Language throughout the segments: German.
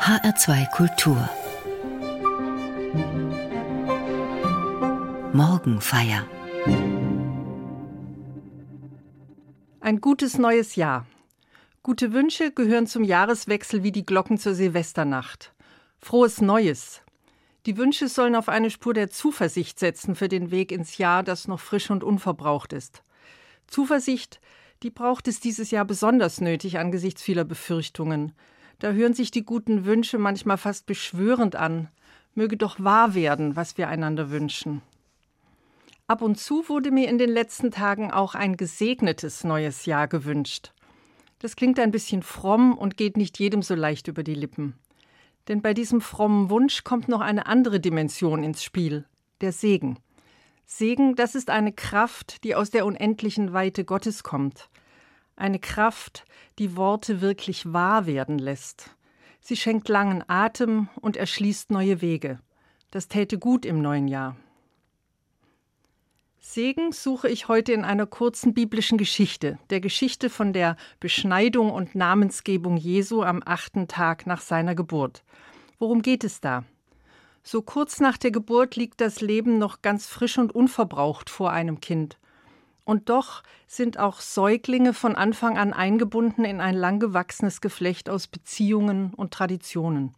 HR2 Kultur Morgenfeier Ein gutes neues Jahr. Gute Wünsche gehören zum Jahreswechsel wie die Glocken zur Silvesternacht. Frohes Neues. Die Wünsche sollen auf eine Spur der Zuversicht setzen für den Weg ins Jahr, das noch frisch und unverbraucht ist. Zuversicht, die braucht es dieses Jahr besonders nötig angesichts vieler Befürchtungen. Da hören sich die guten Wünsche manchmal fast beschwörend an. Möge doch wahr werden, was wir einander wünschen. Ab und zu wurde mir in den letzten Tagen auch ein gesegnetes neues Jahr gewünscht. Das klingt ein bisschen fromm und geht nicht jedem so leicht über die Lippen. Denn bei diesem frommen Wunsch kommt noch eine andere Dimension ins Spiel, der Segen. Segen, das ist eine Kraft, die aus der unendlichen Weite Gottes kommt. Eine Kraft, die Worte wirklich wahr werden lässt. Sie schenkt langen Atem und erschließt neue Wege. Das täte gut im neuen Jahr. Segen suche ich heute in einer kurzen biblischen Geschichte, der Geschichte von der Beschneidung und Namensgebung Jesu am achten Tag nach seiner Geburt. Worum geht es da? So kurz nach der Geburt liegt das Leben noch ganz frisch und unverbraucht vor einem Kind. Und doch sind auch Säuglinge von Anfang an eingebunden in ein langgewachsenes Geflecht aus Beziehungen und Traditionen.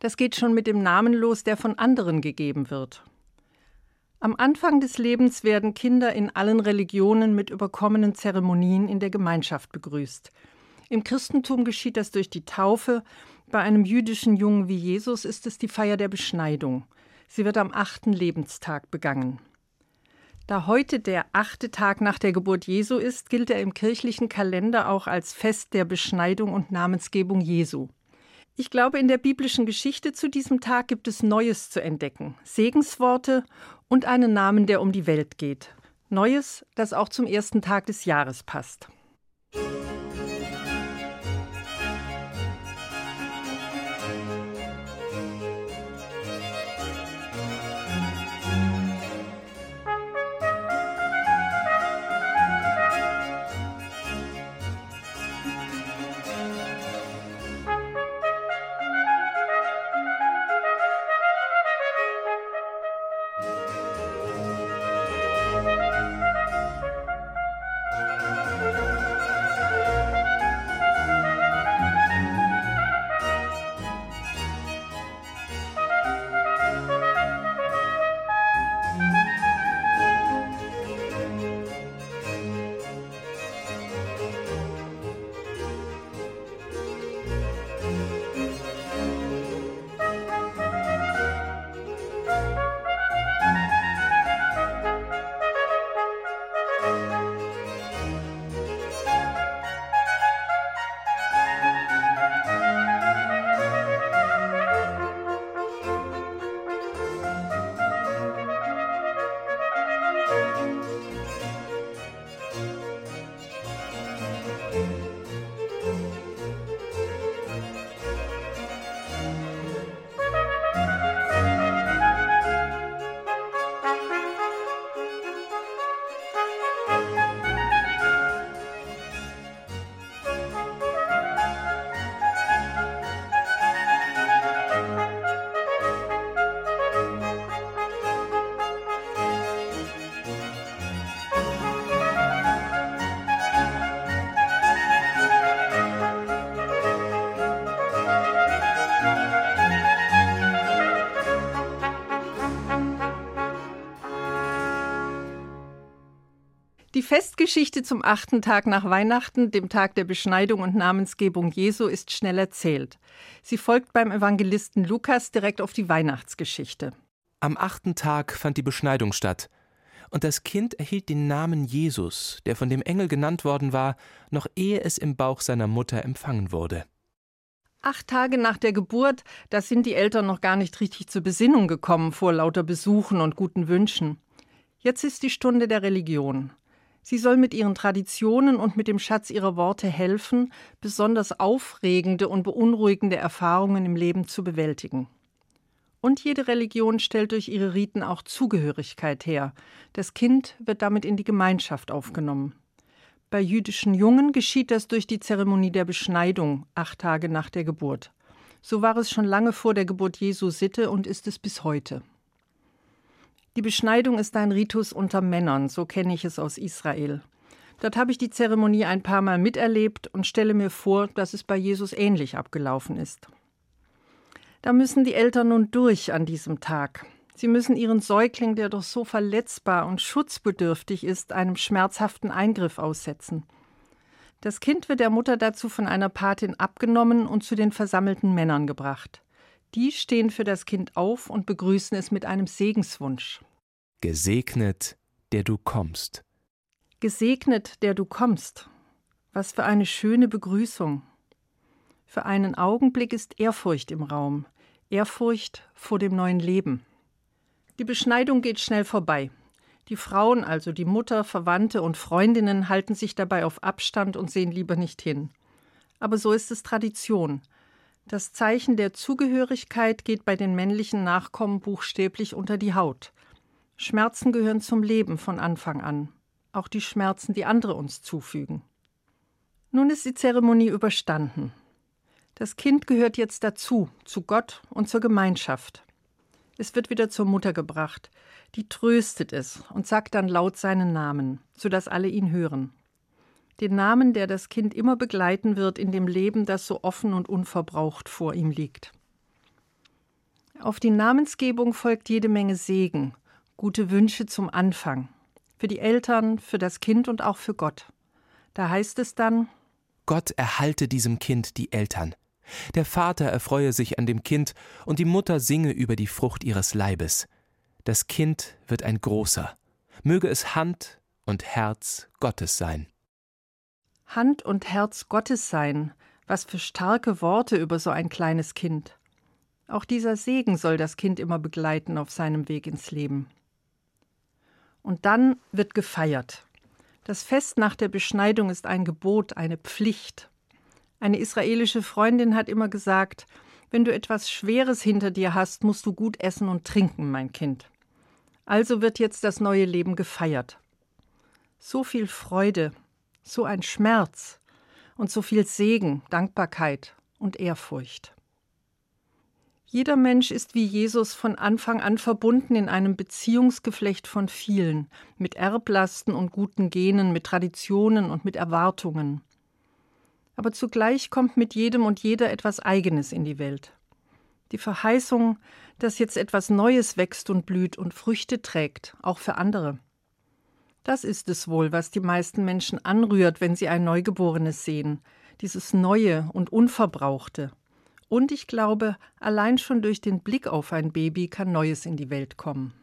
Das geht schon mit dem Namen los, der von anderen gegeben wird. Am Anfang des Lebens werden Kinder in allen Religionen mit überkommenen Zeremonien in der Gemeinschaft begrüßt. Im Christentum geschieht das durch die Taufe, bei einem jüdischen Jungen wie Jesus ist es die Feier der Beschneidung. Sie wird am achten Lebenstag begangen. Da heute der achte Tag nach der Geburt Jesu ist, gilt er im kirchlichen Kalender auch als Fest der Beschneidung und Namensgebung Jesu. Ich glaube, in der biblischen Geschichte zu diesem Tag gibt es Neues zu entdecken, Segensworte und einen Namen, der um die Welt geht. Neues, das auch zum ersten Tag des Jahres passt. Die Festgeschichte zum achten Tag nach Weihnachten, dem Tag der Beschneidung und Namensgebung Jesu, ist schnell erzählt. Sie folgt beim Evangelisten Lukas direkt auf die Weihnachtsgeschichte. Am achten Tag fand die Beschneidung statt. Und das Kind erhielt den Namen Jesus, der von dem Engel genannt worden war, noch ehe es im Bauch seiner Mutter empfangen wurde. Acht Tage nach der Geburt, da sind die Eltern noch gar nicht richtig zur Besinnung gekommen vor lauter Besuchen und guten Wünschen. Jetzt ist die Stunde der Religion. Sie soll mit ihren Traditionen und mit dem Schatz ihrer Worte helfen, besonders aufregende und beunruhigende Erfahrungen im Leben zu bewältigen. Und jede Religion stellt durch ihre Riten auch Zugehörigkeit her. Das Kind wird damit in die Gemeinschaft aufgenommen. Bei jüdischen Jungen geschieht das durch die Zeremonie der Beschneidung, acht Tage nach der Geburt. So war es schon lange vor der Geburt Jesu Sitte und ist es bis heute. Die Beschneidung ist ein Ritus unter Männern, so kenne ich es aus Israel. Dort habe ich die Zeremonie ein paar Mal miterlebt und stelle mir vor, dass es bei Jesus ähnlich abgelaufen ist. Da müssen die Eltern nun durch an diesem Tag. Sie müssen ihren Säugling, der doch so verletzbar und schutzbedürftig ist, einem schmerzhaften Eingriff aussetzen. Das Kind wird der Mutter dazu von einer Patin abgenommen und zu den versammelten Männern gebracht. Die stehen für das Kind auf und begrüßen es mit einem Segenswunsch. Gesegnet, der du kommst. Gesegnet, der du kommst. Was für eine schöne Begrüßung. Für einen Augenblick ist Ehrfurcht im Raum. Ehrfurcht vor dem neuen Leben. Die Beschneidung geht schnell vorbei. Die Frauen, also die Mutter, Verwandte und Freundinnen, halten sich dabei auf Abstand und sehen lieber nicht hin. Aber so ist es Tradition. Das Zeichen der Zugehörigkeit geht bei den männlichen Nachkommen buchstäblich unter die Haut. Schmerzen gehören zum Leben von Anfang an, auch die Schmerzen, die andere uns zufügen. Nun ist die Zeremonie überstanden. Das Kind gehört jetzt dazu, zu Gott und zur Gemeinschaft. Es wird wieder zur Mutter gebracht. Die tröstet es und sagt dann laut seinen Namen, sodass alle ihn hören. Den Namen, der das Kind immer begleiten wird in dem Leben, das so offen und unverbraucht vor ihm liegt. Auf die Namensgebung folgt jede Menge Segen, gute Wünsche zum Anfang. Für die Eltern, für das Kind und auch für Gott. Da heißt es dann Gott erhalte diesem Kind die Eltern. Der Vater erfreue sich an dem Kind und die Mutter singe über die Frucht ihres Leibes. Das Kind wird ein großer. Möge es Hand und Herz Gottes sein. Hand und Herz Gottes sein, was für starke Worte über so ein kleines Kind. Auch dieser Segen soll das Kind immer begleiten auf seinem Weg ins Leben. Und dann wird gefeiert. Das Fest nach der Beschneidung ist ein Gebot, eine Pflicht. Eine israelische Freundin hat immer gesagt, wenn du etwas Schweres hinter dir hast, musst du gut essen und trinken, mein Kind. Also wird jetzt das neue Leben gefeiert. So viel Freude, so ein Schmerz und so viel Segen, Dankbarkeit und Ehrfurcht. Jeder Mensch ist wie Jesus von Anfang an verbunden in einem Beziehungsgeflecht von vielen, mit Erblasten und guten Genen, mit Traditionen und mit Erwartungen aber zugleich kommt mit jedem und jeder etwas Eigenes in die Welt. Die Verheißung, dass jetzt etwas Neues wächst und blüht und Früchte trägt, auch für andere. Das ist es wohl, was die meisten Menschen anrührt, wenn sie ein Neugeborenes sehen, dieses Neue und Unverbrauchte. Und ich glaube, allein schon durch den Blick auf ein Baby kann Neues in die Welt kommen.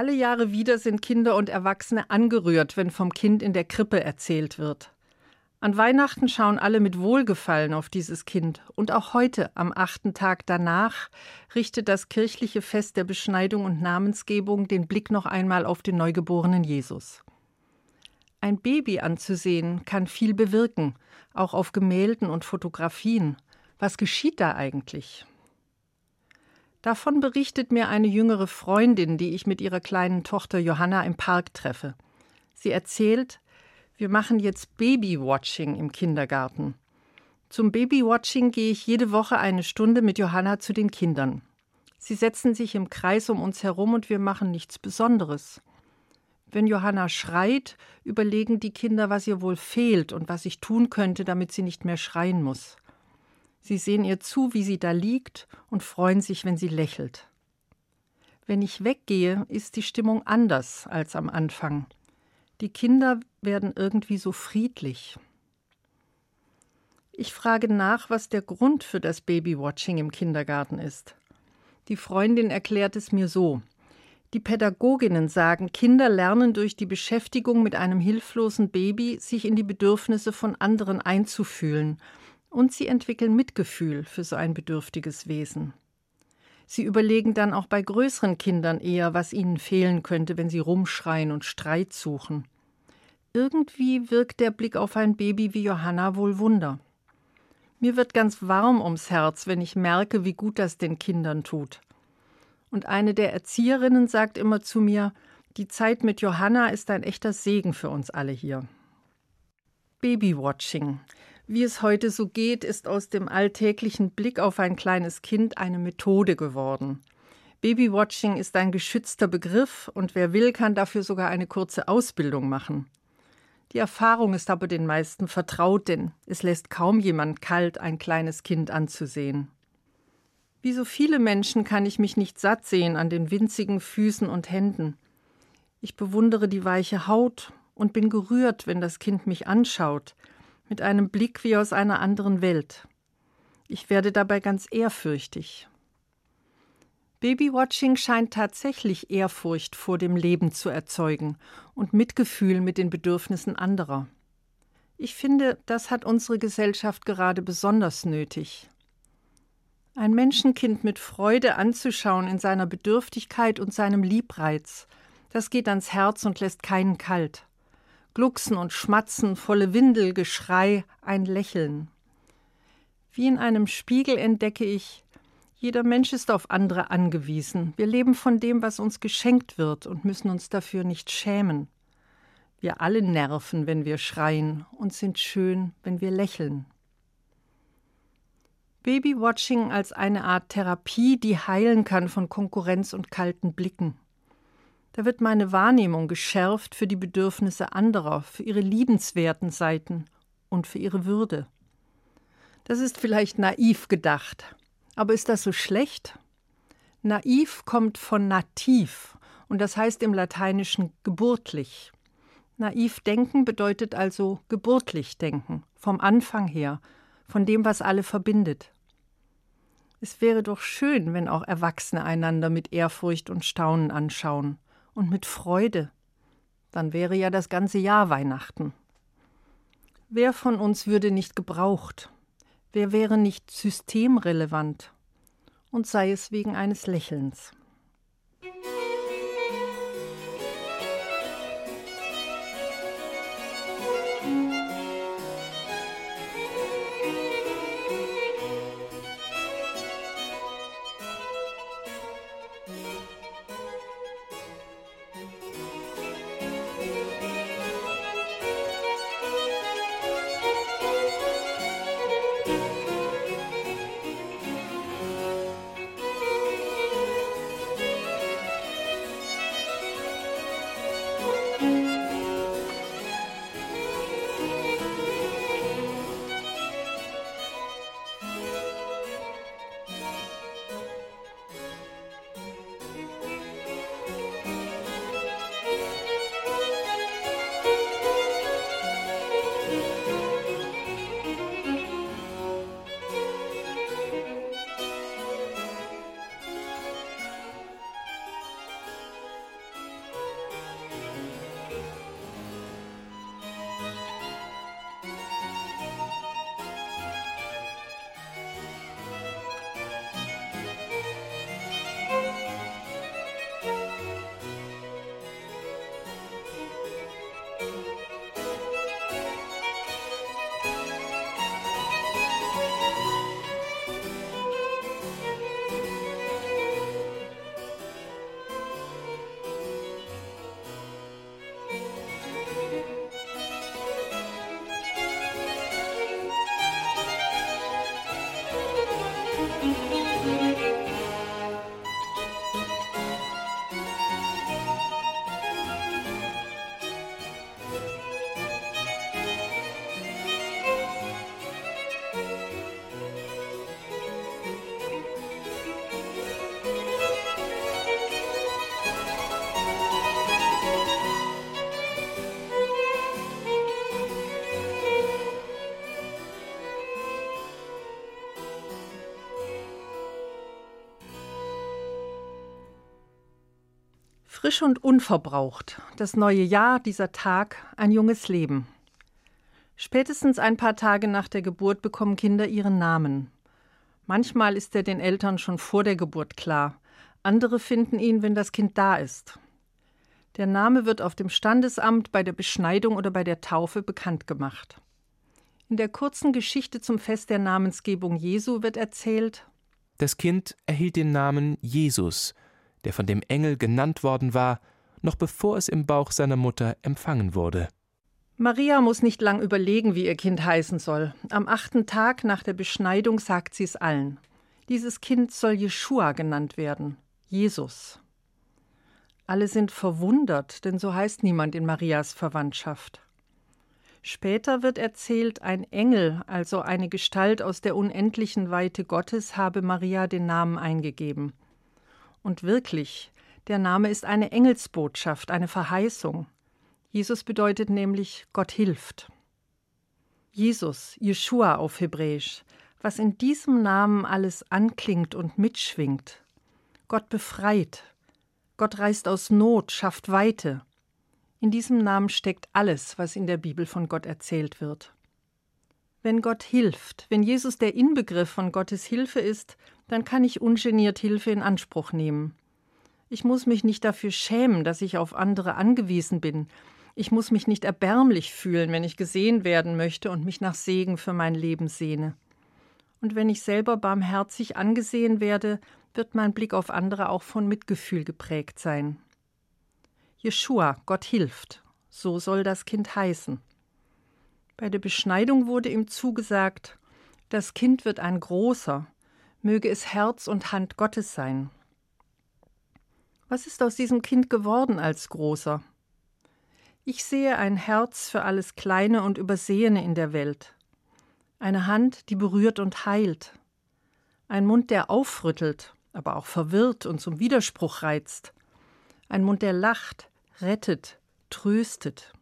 Alle Jahre wieder sind Kinder und Erwachsene angerührt, wenn vom Kind in der Krippe erzählt wird. An Weihnachten schauen alle mit Wohlgefallen auf dieses Kind, und auch heute, am achten Tag danach, richtet das kirchliche Fest der Beschneidung und Namensgebung den Blick noch einmal auf den neugeborenen Jesus. Ein Baby anzusehen kann viel bewirken, auch auf Gemälden und Fotografien. Was geschieht da eigentlich? Davon berichtet mir eine jüngere Freundin, die ich mit ihrer kleinen Tochter Johanna im Park treffe. Sie erzählt, wir machen jetzt Babywatching im Kindergarten. Zum Babywatching gehe ich jede Woche eine Stunde mit Johanna zu den Kindern. Sie setzen sich im Kreis um uns herum und wir machen nichts Besonderes. Wenn Johanna schreit, überlegen die Kinder, was ihr wohl fehlt und was ich tun könnte, damit sie nicht mehr schreien muss. Sie sehen ihr zu, wie sie da liegt und freuen sich, wenn sie lächelt. Wenn ich weggehe, ist die Stimmung anders als am Anfang. Die Kinder werden irgendwie so friedlich. Ich frage nach, was der Grund für das Babywatching im Kindergarten ist. Die Freundin erklärt es mir so. Die Pädagoginnen sagen, Kinder lernen durch die Beschäftigung mit einem hilflosen Baby, sich in die Bedürfnisse von anderen einzufühlen, und sie entwickeln Mitgefühl für so ein bedürftiges Wesen. Sie überlegen dann auch bei größeren Kindern eher, was ihnen fehlen könnte, wenn sie rumschreien und Streit suchen. Irgendwie wirkt der Blick auf ein Baby wie Johanna wohl Wunder. Mir wird ganz warm ums Herz, wenn ich merke, wie gut das den Kindern tut. Und eine der Erzieherinnen sagt immer zu mir, die Zeit mit Johanna ist ein echter Segen für uns alle hier. Babywatching. Wie es heute so geht, ist aus dem alltäglichen Blick auf ein kleines Kind eine Methode geworden. Babywatching ist ein geschützter Begriff und wer will, kann dafür sogar eine kurze Ausbildung machen. Die Erfahrung ist aber den meisten vertraut, denn es lässt kaum jemand kalt, ein kleines Kind anzusehen. Wie so viele Menschen kann ich mich nicht satt sehen an den winzigen Füßen und Händen. Ich bewundere die weiche Haut und bin gerührt, wenn das Kind mich anschaut, mit einem Blick wie aus einer anderen Welt. Ich werde dabei ganz ehrfürchtig. Babywatching scheint tatsächlich Ehrfurcht vor dem Leben zu erzeugen und Mitgefühl mit den Bedürfnissen anderer. Ich finde, das hat unsere Gesellschaft gerade besonders nötig. Ein Menschenkind mit Freude anzuschauen in seiner Bedürftigkeit und seinem Liebreiz, das geht ans Herz und lässt keinen kalt. Glucksen und Schmatzen, volle Windel, Geschrei, ein Lächeln. Wie in einem Spiegel entdecke ich, jeder Mensch ist auf andere angewiesen. Wir leben von dem, was uns geschenkt wird und müssen uns dafür nicht schämen. Wir alle nerven, wenn wir schreien und sind schön, wenn wir lächeln. Babywatching als eine Art Therapie, die heilen kann von Konkurrenz und kalten Blicken. Da wird meine Wahrnehmung geschärft für die Bedürfnisse anderer, für ihre liebenswerten Seiten und für ihre Würde. Das ist vielleicht naiv gedacht. Aber ist das so schlecht? Naiv kommt von nativ und das heißt im Lateinischen geburtlich. Naiv denken bedeutet also geburtlich denken, vom Anfang her, von dem, was alle verbindet. Es wäre doch schön, wenn auch Erwachsene einander mit Ehrfurcht und Staunen anschauen und mit Freude. Dann wäre ja das ganze Jahr Weihnachten. Wer von uns würde nicht gebraucht? Wer wäre nicht systemrelevant? Und sei es wegen eines Lächelns. Frisch und unverbraucht, das neue Jahr, dieser Tag, ein junges Leben. Spätestens ein paar Tage nach der Geburt bekommen Kinder ihren Namen. Manchmal ist er den Eltern schon vor der Geburt klar, andere finden ihn, wenn das Kind da ist. Der Name wird auf dem Standesamt, bei der Beschneidung oder bei der Taufe bekannt gemacht. In der kurzen Geschichte zum Fest der Namensgebung Jesu wird erzählt: Das Kind erhielt den Namen Jesus, der von dem Engel genannt worden war, noch bevor es im Bauch seiner Mutter empfangen wurde. Maria muss nicht lang überlegen, wie ihr Kind heißen soll. Am achten Tag nach der Beschneidung sagt sie es allen. Dieses Kind soll Jeschua genannt werden, Jesus. Alle sind verwundert, denn so heißt niemand in Marias Verwandtschaft. Später wird erzählt, ein Engel, also eine Gestalt aus der unendlichen Weite Gottes, habe Maria den Namen eingegeben. Und wirklich, der Name ist eine Engelsbotschaft, eine Verheißung. Jesus bedeutet nämlich Gott hilft. Jesus, Jeshua auf Hebräisch, was in diesem Namen alles anklingt und mitschwingt. Gott befreit, Gott reißt aus Not, schafft Weite. In diesem Namen steckt alles, was in der Bibel von Gott erzählt wird. Wenn Gott hilft, wenn Jesus der Inbegriff von Gottes Hilfe ist, dann kann ich ungeniert Hilfe in Anspruch nehmen. Ich muss mich nicht dafür schämen, dass ich auf andere angewiesen bin. Ich muss mich nicht erbärmlich fühlen, wenn ich gesehen werden möchte und mich nach Segen für mein Leben sehne. Und wenn ich selber barmherzig angesehen werde, wird mein Blick auf andere auch von Mitgefühl geprägt sein. Jeschua, Gott hilft, so soll das Kind heißen. Bei der Beschneidung wurde ihm zugesagt, das Kind wird ein großer, möge es Herz und Hand Gottes sein. Was ist aus diesem Kind geworden als großer? Ich sehe ein Herz für alles Kleine und Übersehene in der Welt, eine Hand, die berührt und heilt, ein Mund, der aufrüttelt, aber auch verwirrt und zum Widerspruch reizt, ein Mund, der lacht, rettet, tröstet.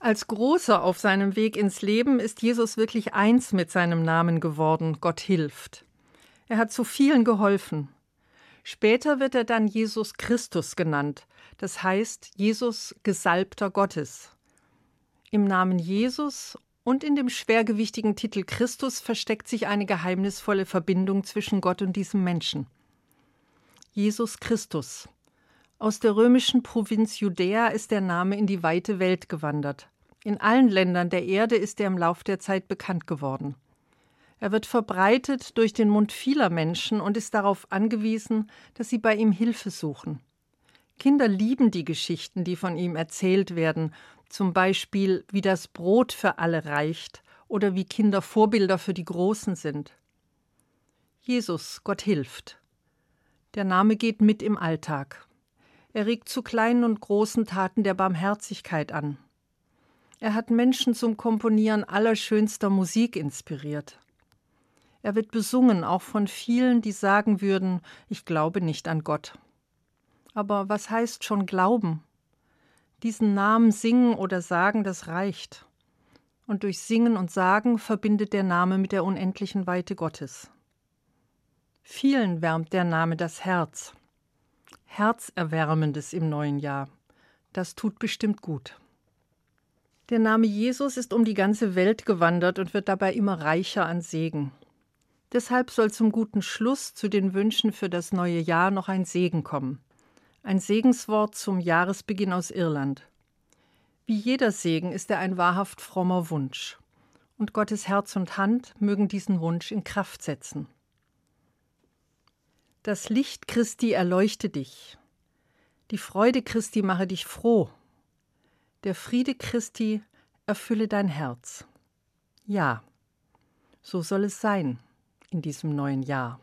Als Großer auf seinem Weg ins Leben ist Jesus wirklich eins mit seinem Namen geworden, Gott hilft. Er hat zu vielen geholfen. Später wird er dann Jesus Christus genannt, das heißt Jesus Gesalbter Gottes. Im Namen Jesus und in dem schwergewichtigen Titel Christus versteckt sich eine geheimnisvolle Verbindung zwischen Gott und diesem Menschen. Jesus Christus. Aus der römischen Provinz Judäa ist der Name in die weite Welt gewandert. In allen Ländern der Erde ist er im Lauf der Zeit bekannt geworden. Er wird verbreitet durch den Mund vieler Menschen und ist darauf angewiesen, dass sie bei ihm Hilfe suchen. Kinder lieben die Geschichten, die von ihm erzählt werden, zum Beispiel wie das Brot für alle reicht oder wie Kinder Vorbilder für die Großen sind. Jesus, Gott hilft. Der Name geht mit im Alltag. Er regt zu kleinen und großen Taten der Barmherzigkeit an. Er hat Menschen zum Komponieren allerschönster Musik inspiriert. Er wird besungen, auch von vielen, die sagen würden, ich glaube nicht an Gott. Aber was heißt schon Glauben? Diesen Namen singen oder sagen, das reicht. Und durch Singen und Sagen verbindet der Name mit der unendlichen Weite Gottes. Vielen wärmt der Name das Herz. Herzerwärmendes im neuen Jahr. Das tut bestimmt gut. Der Name Jesus ist um die ganze Welt gewandert und wird dabei immer reicher an Segen. Deshalb soll zum guten Schluss zu den Wünschen für das neue Jahr noch ein Segen kommen. Ein Segenswort zum Jahresbeginn aus Irland. Wie jeder Segen ist er ein wahrhaft frommer Wunsch. Und Gottes Herz und Hand mögen diesen Wunsch in Kraft setzen. Das Licht Christi erleuchte dich. Die Freude Christi mache dich froh. Der Friede Christi erfülle dein Herz. Ja, so soll es sein in diesem neuen Jahr.